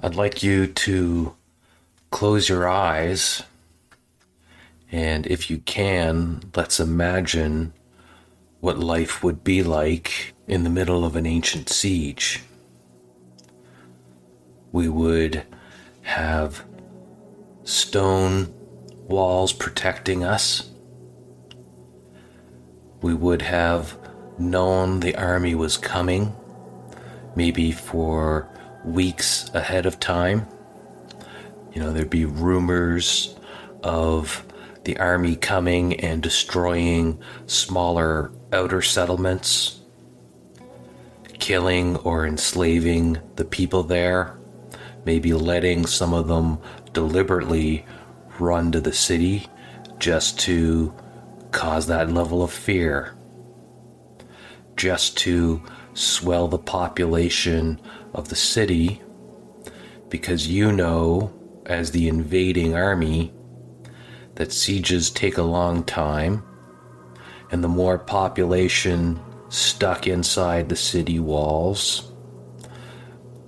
I'd like you to close your eyes and if you can, let's imagine what life would be like in the middle of an ancient siege. We would have stone walls protecting us. We would have known the army was coming, maybe for weeks ahead of time. You know, there'd be rumors of the army coming and destroying smaller outer settlements, killing or enslaving the people there, maybe letting some of them deliberately run to the city just to cause that level of fear, just to swell the population of the city, because you know, as the invading army, that sieges take a long time, and the more population stuck inside the city walls,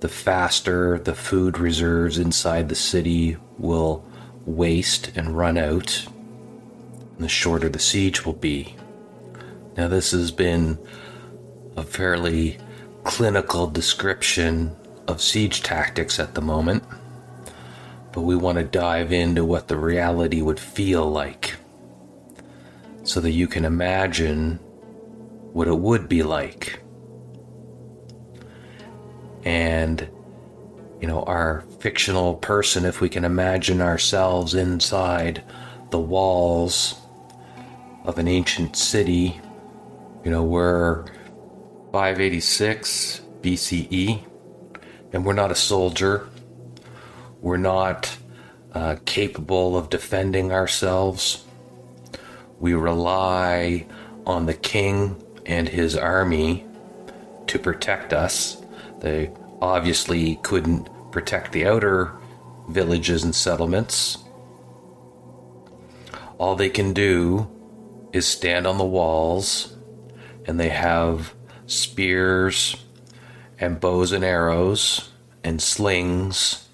the faster the food reserves inside the city will waste and run out, and the shorter the siege will be. Now, this has been a fairly clinical description of siege tactics at the moment, but we want to dive into what the reality would feel like so that you can imagine what it would be like. And, you know, our fictional person, if we can imagine ourselves inside the walls of an ancient city, you know, we're 586 BCE, and we're not a soldier. We're not uh, capable of defending ourselves. We rely on the king and his army to protect us. They obviously couldn't protect the outer villages and settlements. All they can do is stand on the walls, and they have spears and bows and arrows and slings,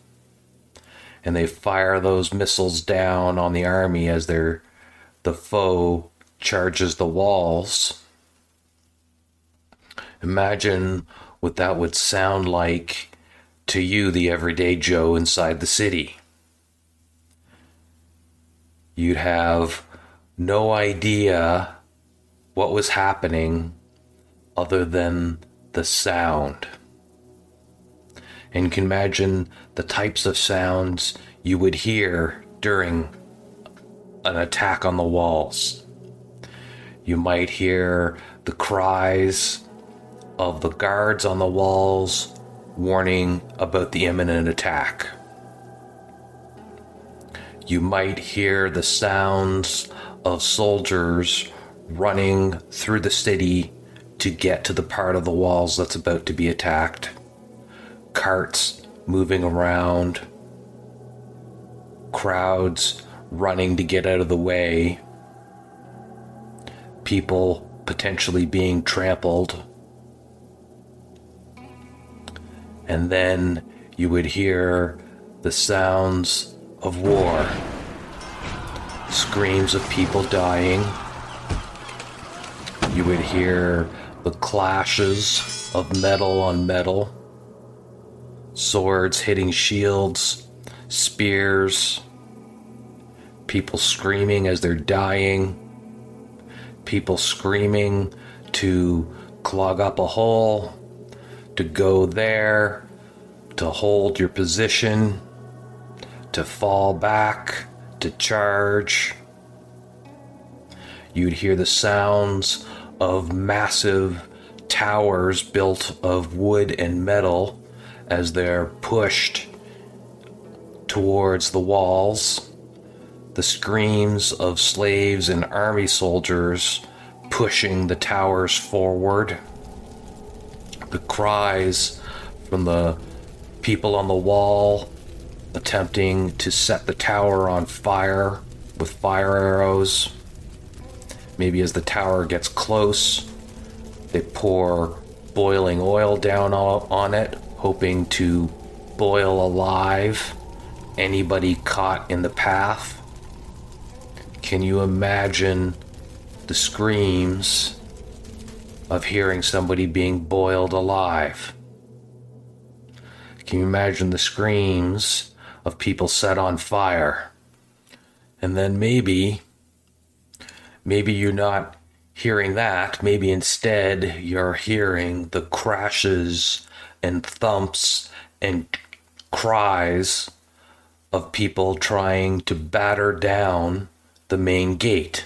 and they fire those missiles down on the army as their the foe charges the walls. Imagine what that would sound like to you, the everyday Joe inside the city. You'd have no idea what was happening other than the sound. And you can imagine the types of sounds you would hear during an attack on the walls. You might hear the cries of the guards on the walls warning about the imminent attack. You might hear the sounds of soldiers running through the city to get to the part of the walls that's about to be attacked. Carts moving around, crowds running to get out of the way, people potentially being trampled. And then you would hear the sounds of war screams of people dying. You would hear the clashes of metal on metal, swords hitting shields, spears, people screaming as they're dying, people screaming to clog up a hole, to go there, to hold your position, to fall back, to charge. You'd hear the sounds of massive towers built of wood and metal as they're pushed towards the walls. The screams of slaves and army soldiers pushing the towers forward. The cries from the people on the wall attempting to set the tower on fire with fire arrows. Maybe as the tower gets close, they pour boiling oil down on it, hoping to boil alive anybody caught in the path. Can you imagine the screams of hearing somebody being boiled alive? Can you imagine the screams of people set on fire? And then maybe, maybe you're not hearing that. Maybe instead you're hearing the crashes and thumps and cries of people trying to batter down the main gate.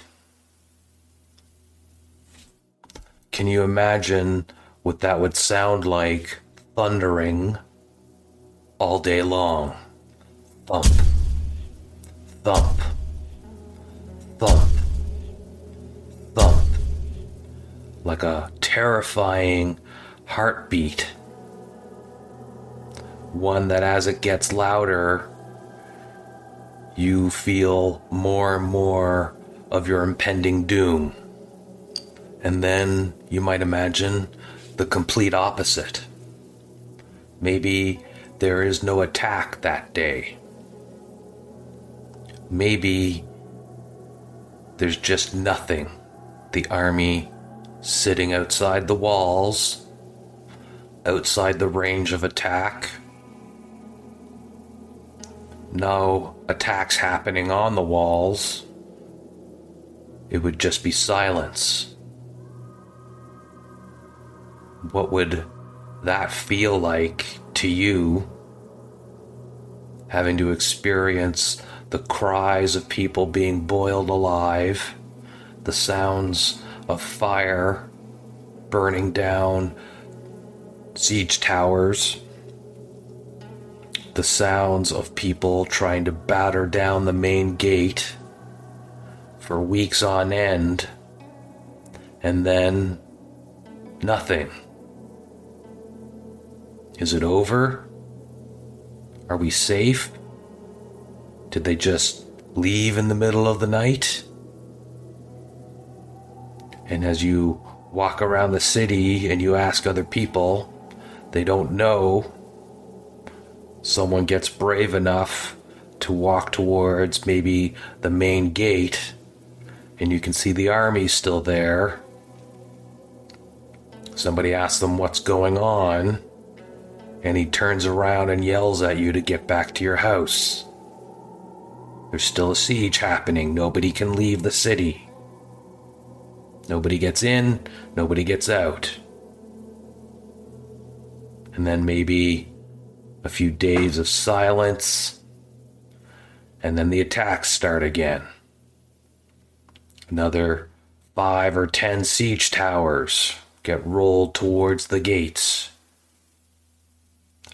Can you imagine what that would sound like thundering all day long? Thump, thump, thump, Like a terrifying heartbeat. One that, as it gets louder, you feel more and more of your impending doom. And then you might imagine the complete opposite. Maybe there is no attack that day. Maybe there's just nothing. The army sitting outside the walls, outside the range of attack. No attacks happening on the walls. It would just be silence. What would that feel like to you? Having to experience the cries of people being boiled alive, the sounds of fire burning down siege towers, the sounds of people trying to batter down the main gate for weeks on end, and then nothing. Is it over? Are we safe? Did they just leave in the middle of the night? And as you walk around the city and you ask other people, they don't know. Someone gets brave enough to walk towards maybe the main gate, and you can see the army still there. Somebody asks them what's going on and he turns around and yells at you to get back to your house. There's still a siege happening. Nobody can leave the city. Nobody gets in, nobody gets out. And then maybe a few days of silence, and then the attacks start again. Another five or ten siege towers get rolled towards the gates.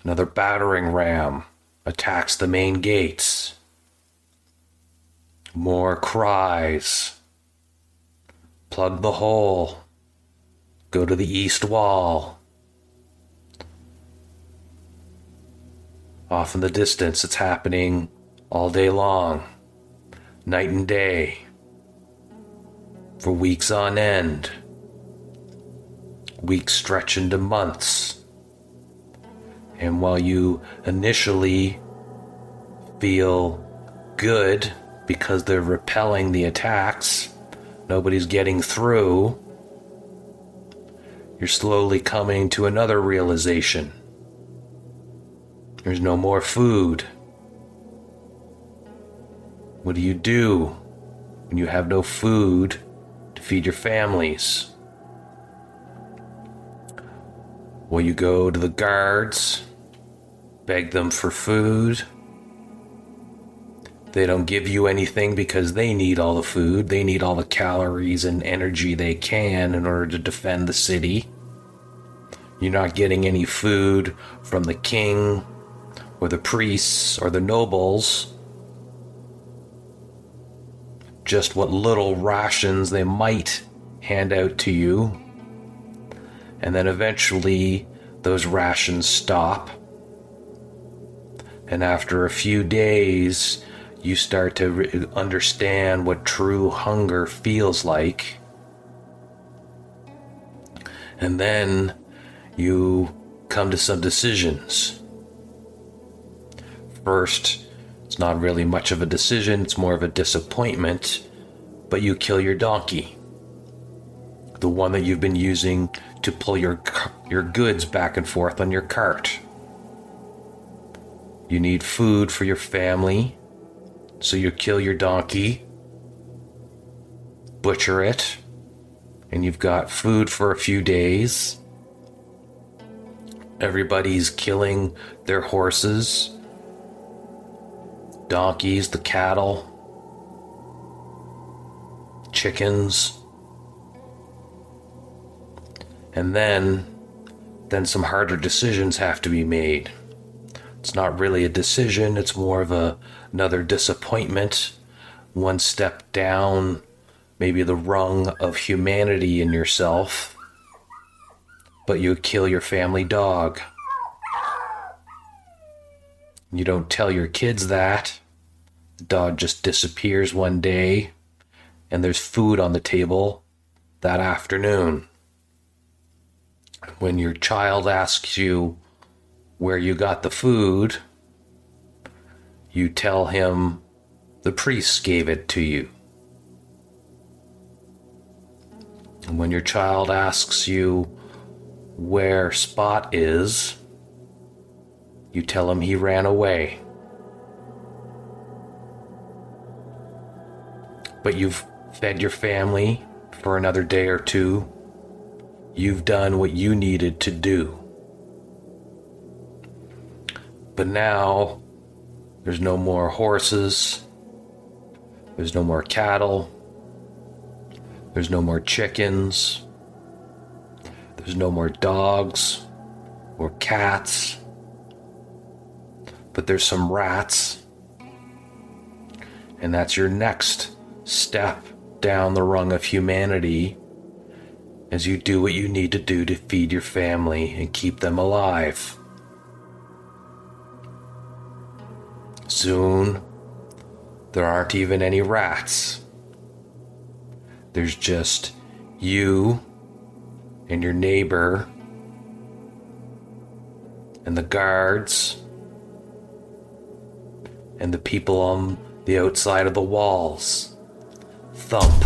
Another battering ram attacks the main gates. More cries. Plug the hole. Go to the east wall. Off in the distance, it's happening all day long, night and day, for weeks on end. Weeks stretch into months. And while you initially feel good because they're repelling the attacks, nobody's getting through, you're slowly coming to another realization. There's no more food. What do you do when you have no food to feed your families? Well, you go to the guards beg them for food. They don't give you anything because they need all the food. They need all the calories and energy they can in order to defend the city. You're not getting any food from the king or the priests or the nobles. Just what little rations they might hand out to you. And then eventually those rations stop and after a few days, you start to re- understand what true hunger feels like. And then you come to some decisions. first, it's not really much of a decision, it's more of a disappointment, but you kill your donkey. The one that you've been using to pull your your goods back and forth on your cart. You need food for your family, so you kill your donkey, butcher it, and you've got food for a few days. Everybody's killing their horses, donkeys, the cattle, chickens. And then then some harder decisions have to be made. It's not really a decision, it's more of a another disappointment, one step down maybe the rung of humanity in yourself, but you kill your family dog. You don't tell your kids that. The dog just disappears one day, and there's food on the table that afternoon. When your child asks you where you got the food, you tell him the priest gave it to you. And when your child asks you where Spot is, you tell him he ran away. But you've fed your family for another day or two. You've done what you needed to do. But now there's no more horses, there's no more cattle, there's no more chickens. There's no more dogs or cats. But there's some rats. And that's your next step down the rung of humanity as you do what you need to do to feed your family and keep them alive. Soon, there aren't even any rats. There's just you and your neighbor and the guards and the people on the outside of the walls. Thump,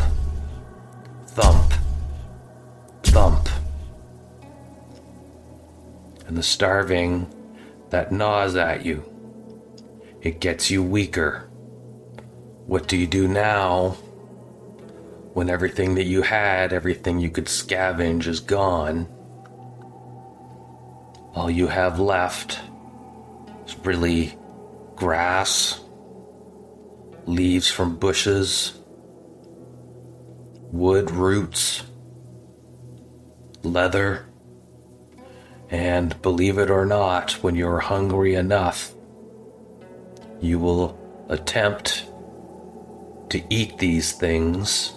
thump, thump. And the starving that gnaws at you. It gets you weaker. What do you do now? when everything that you had, everything you could scavenge is gone. All you have left is really grass, leaves from bushes, wood roots, leather, and believe it or not, when you're hungry enough, you will attempt to eat these things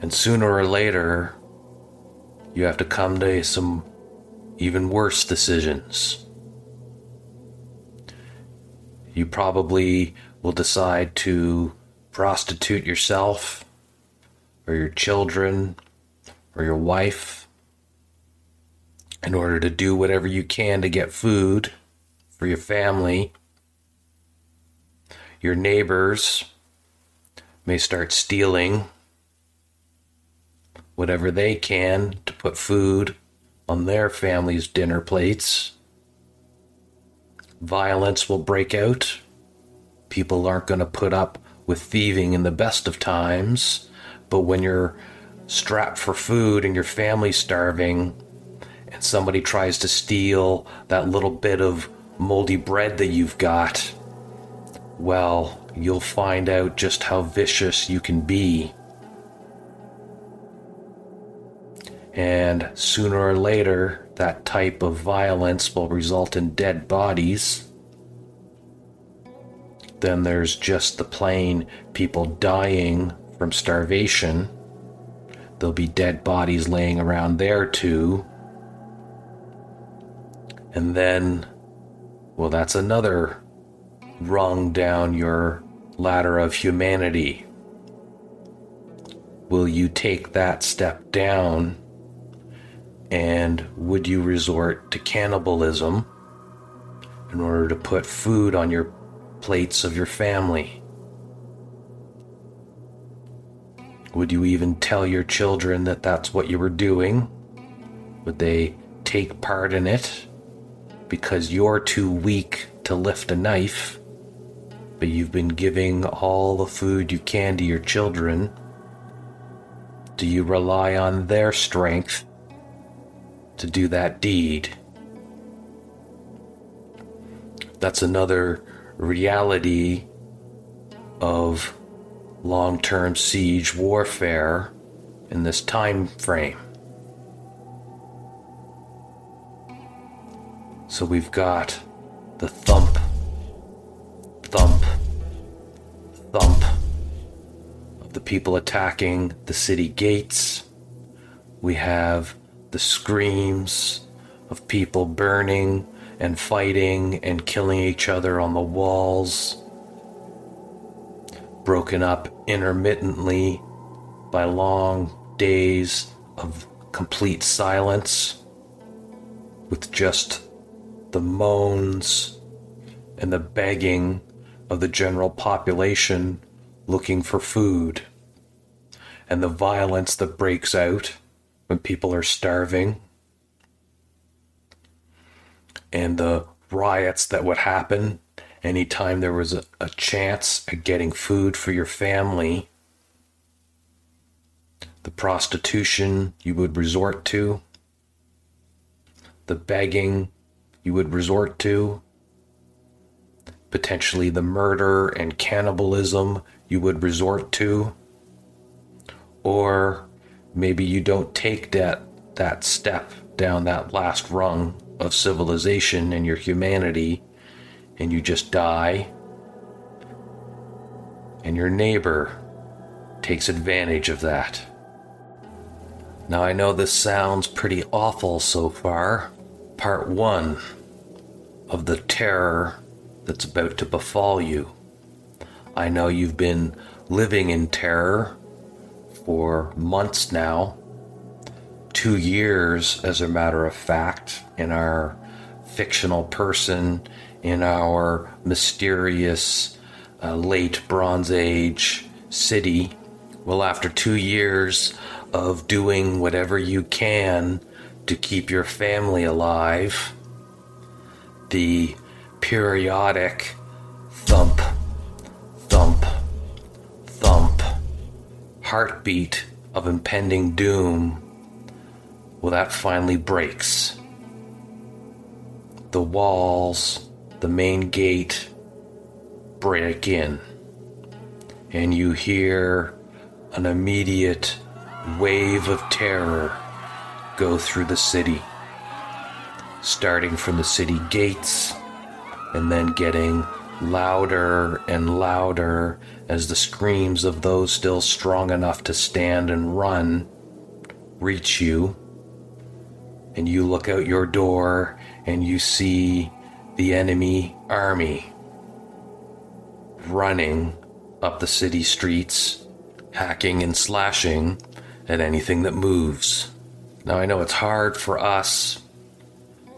And sooner or later, you have to come to some even worse decisions. You probably will decide to prostitute yourself or your children or your wife in order to do whatever you can to get food for your family. Your neighbors may start stealing whatever they can to put food on their family's dinner plates. Violence will break out. People aren't going to put up with thieving in the best of times, but when you're strapped for food and your family's starving, and somebody tries to steal that little bit of moldy bread that you've got, well, you'll find out just how vicious you can be And sooner or later, that type of violence will result in dead bodies. Then there's just the plain people dying from starvation. There'll be dead bodies laying around there too. And then, well, that's another rung down your ladder of humanity. Will you take that step down? And would you resort to cannibalism in order to put food on your plates of your family? Would you even tell your children that that's what you were doing? Would they take part in it because you're too weak to lift a knife, but you've been giving all the food you can to your children? Do you rely on their strength to do that deed? That's another reality of long term siege warfare in this time frame. So we've got the thump, thump, thump of the people attacking the city gates. We have the screams of people burning and fighting and killing each other on the walls, broken up intermittently by long days of complete silence with just the moans and the begging of the general population looking for food, and the violence that breaks out when people are starving, and the riots that would happen anytime there was a, a chance at getting food for your family, the prostitution you would resort to, the begging you would resort to, potentially the murder and cannibalism you would resort to, or maybe you don't take that, that step down that last rung of civilization and your humanity and you just die, and your neighbor takes advantage of that. Now, I know this sounds pretty awful so far. Part one of the terror that's about to befall you. I know you've been living in terror for months now, two years, as a matter of fact, in our fictional person, in our mysterious uh, late Bronze Age city. Well, after two years of doing whatever you can to keep your family alive, the periodic thump, thump, thump, heartbeat of impending doom, well, that finally breaks. The walls, the main gate break in, and you hear an immediate wave of terror go through the city starting from the city gates and then getting louder and louder as the screams of those still strong enough to stand and run reach you. And you look out your door and you see the enemy army running up the city streets, hacking and slashing at anything that moves. Now, I know it's hard for us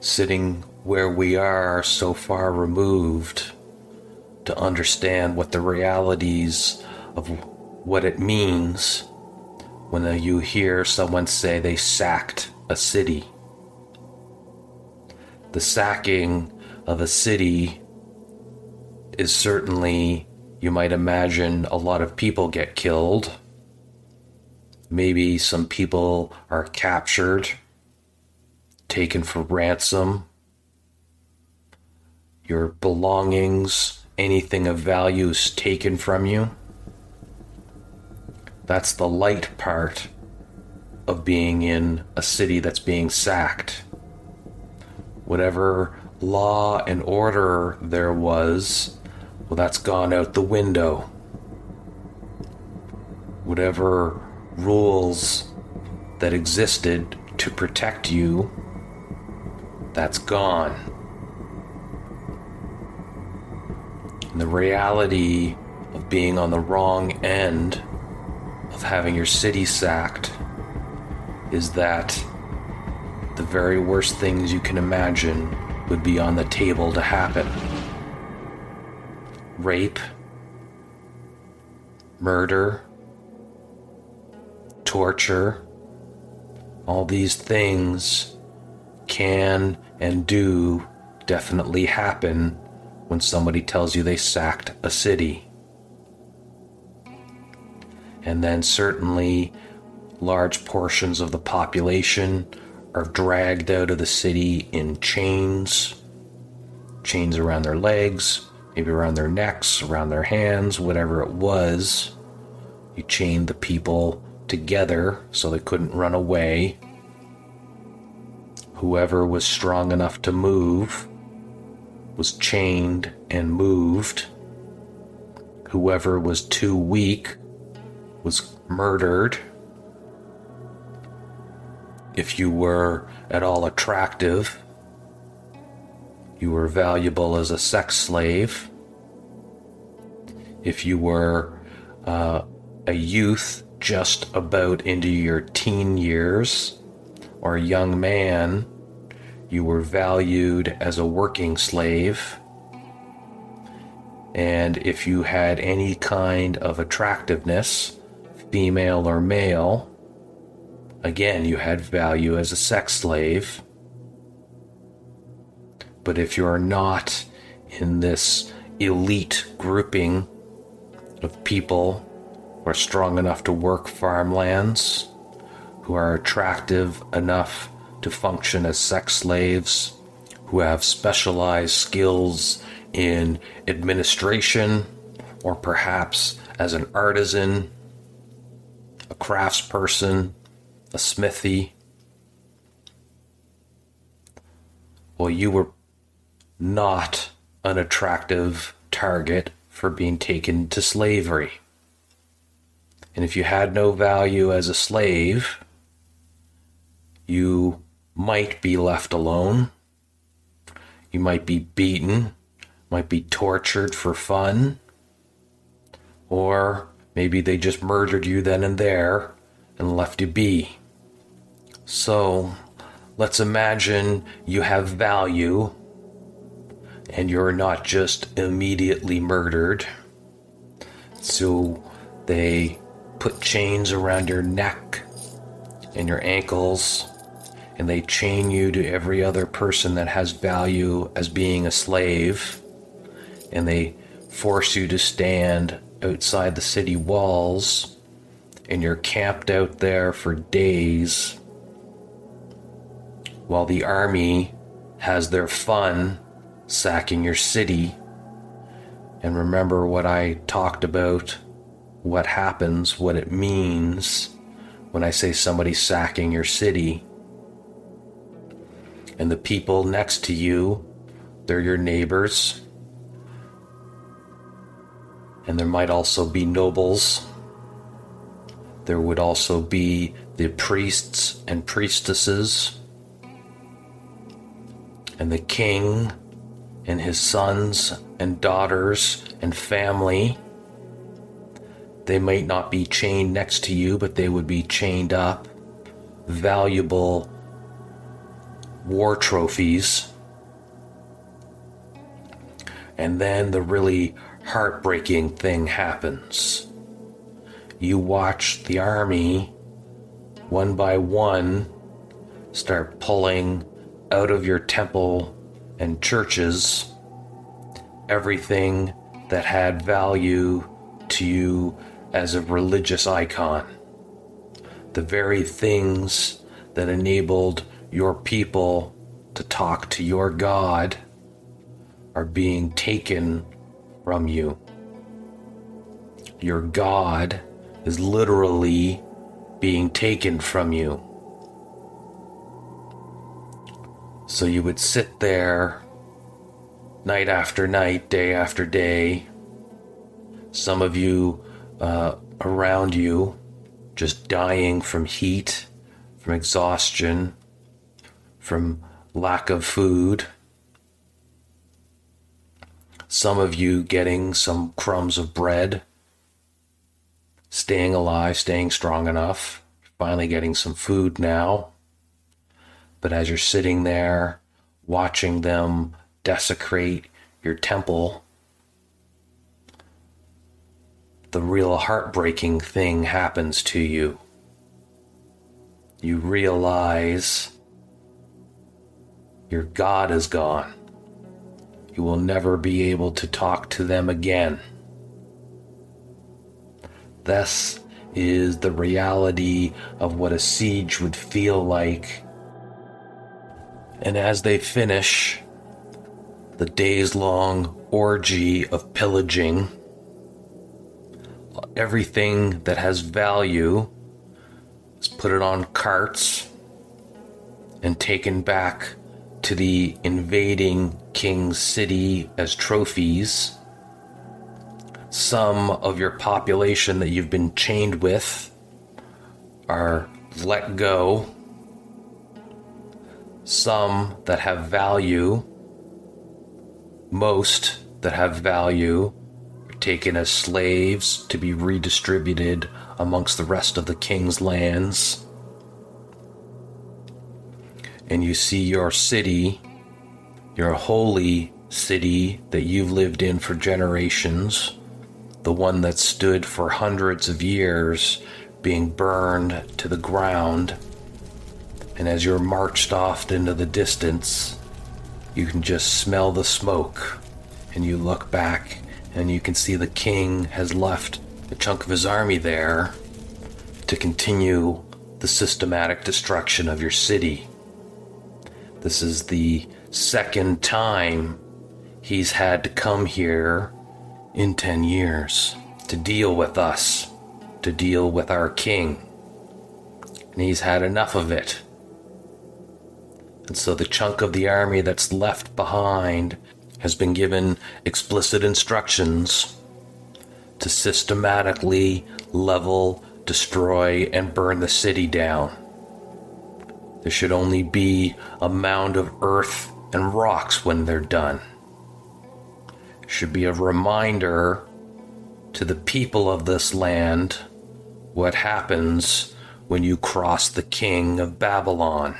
sitting where we are so far removed to understand what the realities of what it means when you hear someone say they sacked a city. The sacking of a city is certainly, you might imagine, a lot of people get killed. Maybe some people are captured taken for ransom, your belongings, anything of value is taken from you. That's the light part of being in a city that's being sacked. Whatever law and order there was, well, that's gone out the window. Whatever rules that existed to protect you that's gone. And the reality of being on the wrong end of having your city sacked is that the very worst things you can imagine would be on the table to happen rape, murder, torture, all these things can and do definitely happen when somebody tells you they sacked a city. And then, certainly, large portions of the population are dragged out of the city in chains, chains around their legs, maybe around their necks, around their hands, whatever it was. You chained the people together so they couldn't run away. Whoever was strong enough to move was chained and moved. Whoever was too weak was murdered. If you were at all attractive, you were valuable as a sex slave. If you were uh, a youth just about into your teen years or a young man, you were valued as a working slave. And if you had any kind of attractiveness, female or male, again, you had value as a sex slave. But if you're not in this elite grouping of people who are strong enough to work farmlands, who are attractive enough to function as sex slaves, who have specialized skills in administration or perhaps as an artisan, a craftsperson, a smithy. Well, you were not an attractive target for being taken to slavery. And if you had no value as a slave, you might be left alone. You might be beaten, might be tortured for fun, or maybe they just murdered you then and there and left you be. So let's imagine you have value and you're not just immediately murdered. So they put chains around your neck and your ankles, and they chain you to every other person that has value as being a slave, and they force you to stand outside the city walls, and you're camped out there for days while the army has their fun sacking your city. And remember what I talked about what happens, what it means when I say somebody sacking your city. And the people next to you, they're your neighbors. And there might also be nobles. There would also be the priests and priestesses. And the king and his sons and daughters and family. They might not be chained next to you, but they would be chained up. Valuable war trophies. And then the really heartbreaking thing happens. You watch the army, one by one, start pulling out of your temple and churches everything that had value to you as a religious icon. The very things that enabled your people to talk to your God are being taken from you. Your God is literally being taken from you. So you would sit there night after night, day after day. Some of you uh, around you just dying from heat, from exhaustion, from lack of food. Some of you getting some crumbs of bread, staying alive, staying strong enough, finally getting some food now. But as you're sitting there watching them desecrate your temple, the real heartbreaking thing happens to you. You realize your God is gone. You will never be able to talk to them again. This is the reality of what a siege would feel like. And as they finish the days long orgy of pillaging, everything that has value is put it on carts and taken back to the invading king's city as trophies. Some of your population that you've been chained with are let go. Some that have value, most that have value, are taken as slaves to be redistributed amongst the rest of the king's lands and you see your city, your holy city that you've lived in for generations, the one that stood for hundreds of years, being burned to the ground. And as you're marched off into the distance, you can just smell the smoke. And you look back and you can see the king has left a chunk of his army there to continue the systematic destruction of your city. This is the second time he's had to come here in 10 years to deal with us, to deal with our king. And he's had enough of it. And so the chunk of the army that's left behind has been given explicit instructions to systematically level, destroy, and burn the city down. There should only be a mound of earth and rocks when they're done. Should be a reminder to the people of this land what happens when you cross the king of Babylon.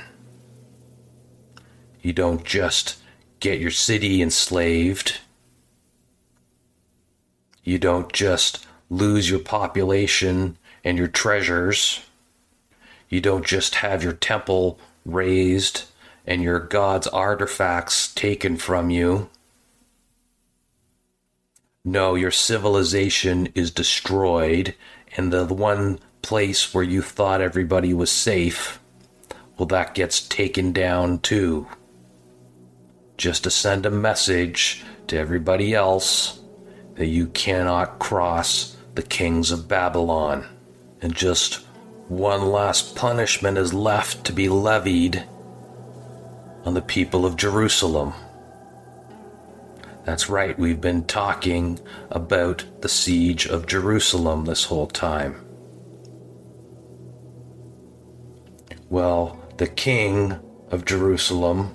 You don't just get your city enslaved. You don't just lose your population and your treasures. You don't just have your temple razed and your god's artifacts taken from you. No, your civilization is destroyed, and the one place where you thought everybody was safe, well, that gets taken down too. Just to send a message to everybody else that you cannot cross the kings of Babylon. And just one last punishment is left to be levied on the people of Jerusalem. That's right, we've been talking about the siege of Jerusalem this whole time. Well, the king of Jerusalem,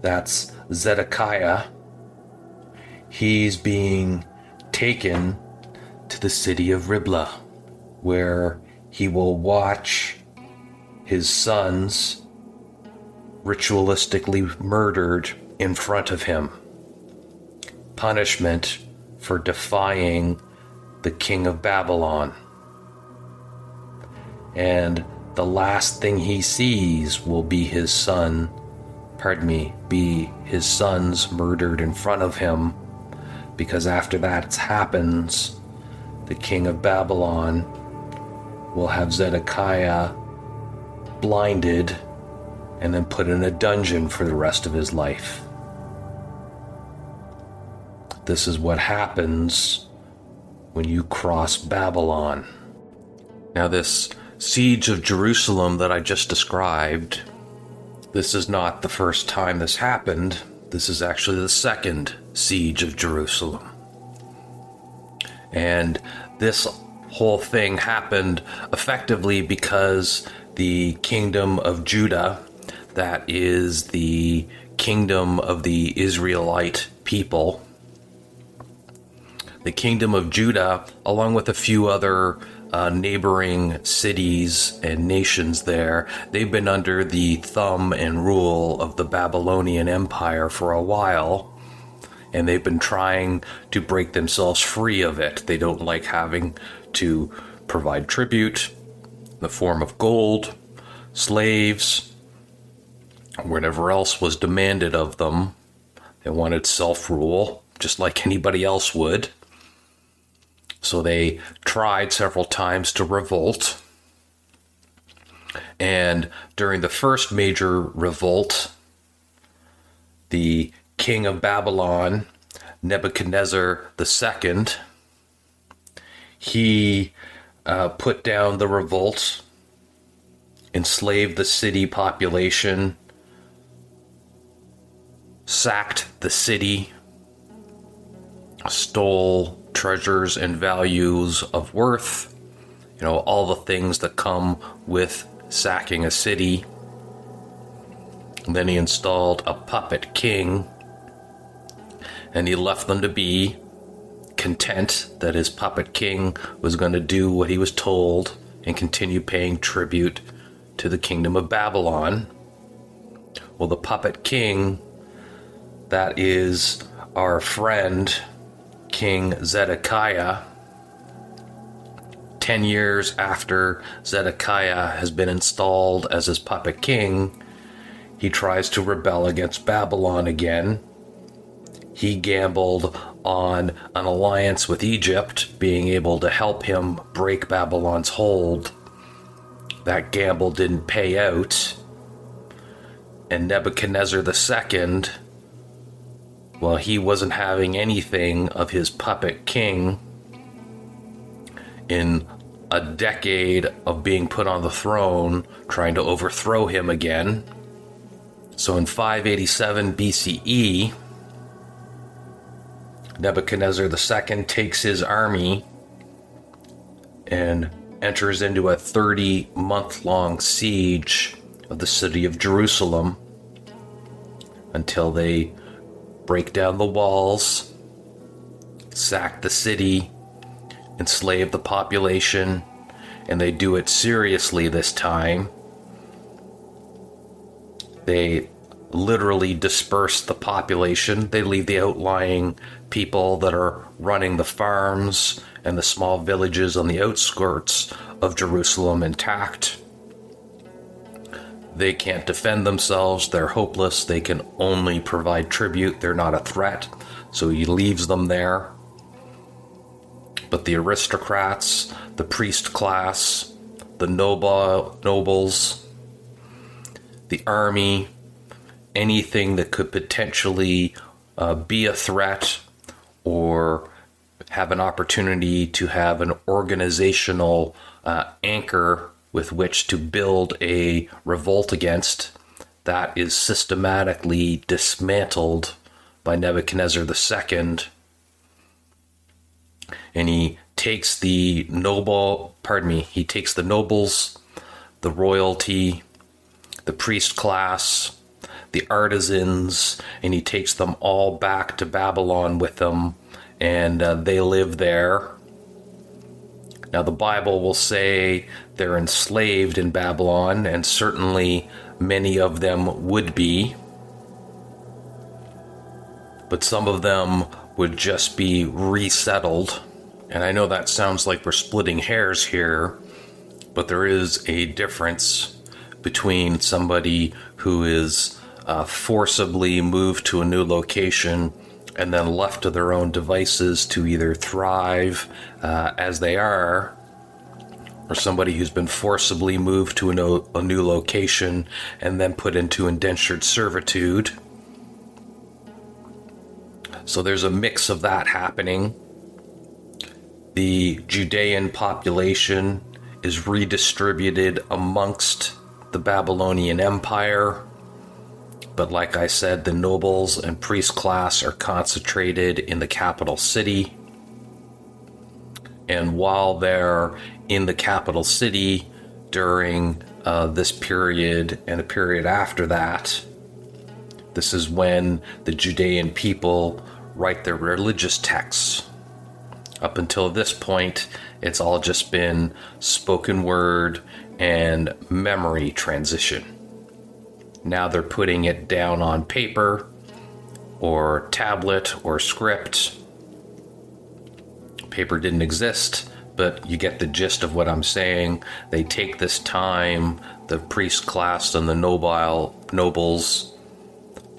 that's Zedekiah, he's being taken to the city of Riblah where he will watch his sons ritualistically murdered in front of him. Punishment for defying the king of Babylon. And the last thing he sees will be his son, pardon me, be his sons murdered in front of him. Because after that happens, the king of Babylon will have Zedekiah blinded and then put in a dungeon for the rest of his life. This is what happens when you cross Babylon. Now, this siege of Jerusalem that I just described, this is not the first time this happened. This is actually the second siege of Jerusalem. And this whole thing happened effectively because the kingdom of Judah, that is the kingdom of the Israelite people, the kingdom of Judah, along with a few other uh, neighboring cities and nations there, they've been under the thumb and rule of the Babylonian Empire for a while. And they've been trying to break themselves free of it. They don't like having to provide tribute in the form of gold, slaves, whatever else was demanded of them. They wanted self rule, just like anybody else would. So they tried several times to revolt. And during the first major revolt, the king of Babylon, Nebuchadnezzar II, he uh, put down the revolt, enslaved the city population, sacked the city, stole treasures and values of worth, you know, all the things that come with sacking a city. And then he installed a puppet king, and he left them to be content that his puppet king was going to do what he was told and continue paying tribute to the kingdom of Babylon. Well, the puppet king, that is our friend King Zedekiah, 10 years after Zedekiah has been installed as his puppet king, he tries to rebel against Babylon again. He gambled on an alliance with Egypt, being able to help him break Babylon's hold. That gamble didn't pay out. And Nebuchadnezzar II well, he wasn't having anything of his puppet king in a decade of being put on the throne, trying to overthrow him again. So in 587 BCE, Nebuchadnezzar II takes his army and enters into a 30 month long siege of the city of Jerusalem until they break down the walls, sack the city, enslave the population, and they do it seriously this time. They literally disperse the population. They leave the outlying people that are running the farms and the small villages on the outskirts of Jerusalem intact. They can't defend themselves. They're hopeless. They can only provide tribute. They're not a threat. So he leaves them there. But the aristocrats, the priest class, the noble, nobles, the army, anything that could potentially uh, be a threat or have an opportunity to have an organizational uh, anchor with which to build a revolt against that is systematically dismantled by Nebuchadnezzar II. And he takes the noble, pardon me, he takes the nobles, the royalty, the priest class, the artisans, and he takes them all back to Babylon with him, and uh, they live there now, the Bible will say they're enslaved in Babylon, and certainly many of them would be. But some of them would just be resettled. And I know that sounds like we're splitting hairs here, but there is a difference between somebody who is uh, forcibly moved to a new location and then left to their own devices to either thrive uh, as they are, or somebody who's been forcibly moved to a, no, a new location and then put into indentured servitude. So there's a mix of that happening. The Judean population is redistributed amongst the Babylonian Empire but like I said, the nobles and priest class are concentrated in the capital city. And while they're in the capital city during uh, this period and a period after that, this is when the Judean people write their religious texts. Up until this point, it's all just been spoken word and memory transition. Now they're putting it down on paper or tablet or script. Paper didn't exist, but you get the gist of what I'm saying. They take this time, the priest class and the nobile nobles,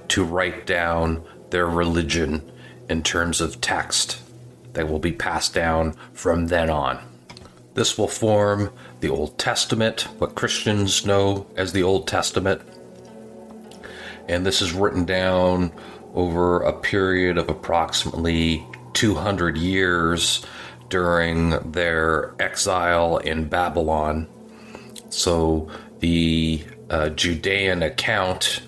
to write down their religion in terms of text that will be passed down from then on. This will form the Old Testament, what Christians know as the Old Testament. And this is written down over a period of approximately 200 years during their exile in Babylon. So the uh, Judean account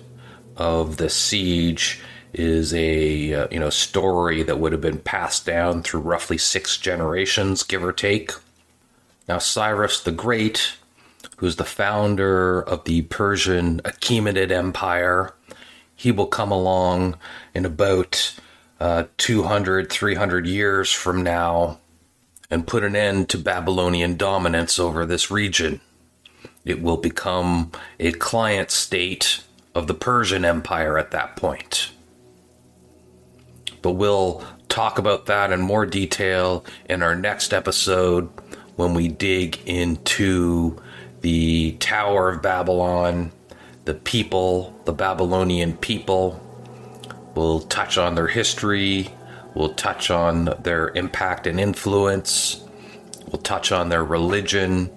of the siege is a uh, you know story that would have been passed down through roughly six generations, give or take. Now Cyrus the Great, who's the founder of the Persian Achaemenid Empire, he will come along in about uh, 200, 300 years from now and put an end to Babylonian dominance over this region. It will become a client state of the Persian Empire at that point. But we'll talk about that in more detail in our next episode when we dig into the Tower of Babylon the people, the Babylonian people. We'll touch on their history. We'll touch on their impact and influence. We'll touch on their religion.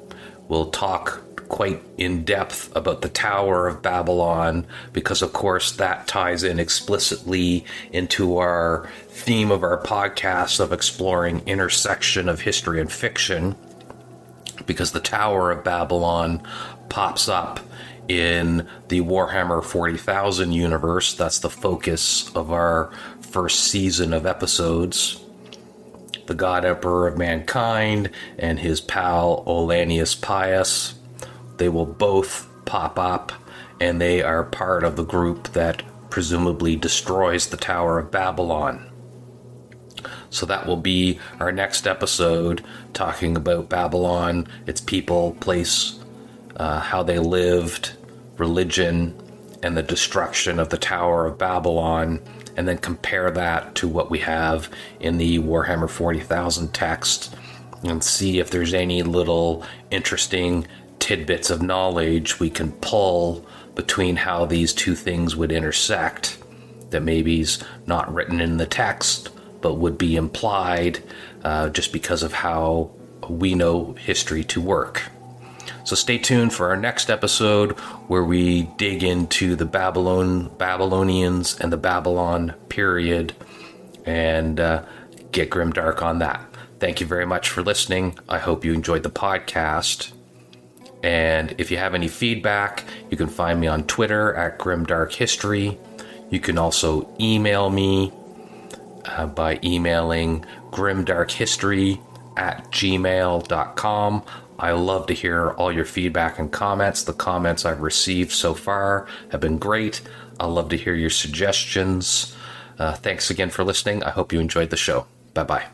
We'll talk quite in depth about the Tower of Babylon because, of course, that ties in explicitly into our theme of our podcast of exploring intersection of history and fiction because the Tower of Babylon pops up in the Warhammer 40,000 universe. That's the focus of our first season of episodes. The God Emperor of Mankind and his pal Ollanius Pius, they will both pop up and they are part of the group that presumably destroys the Tower of Babylon. So that will be our next episode talking about Babylon, its people, place, uh, how they lived, religion, and the destruction of the Tower of Babylon, and then compare that to what we have in the Warhammer 40,000 text and see if there's any little interesting tidbits of knowledge we can pull between how these two things would intersect that maybe's not written in the text but would be implied uh, just because of how we know history to work. So stay tuned for our next episode where we dig into the Babylon Babylonians and the Babylon period and uh, get grimdark on that. Thank you very much for listening. I hope you enjoyed the podcast. And if you have any feedback, you can find me on Twitter at Grimdark History. You can also email me uh, by emailing grimdarkhistory at gmail.com. I love to hear all your feedback and comments. The comments I've received so far have been great. I love to hear your suggestions. Uh, thanks again for listening. I hope you enjoyed the show. Bye bye.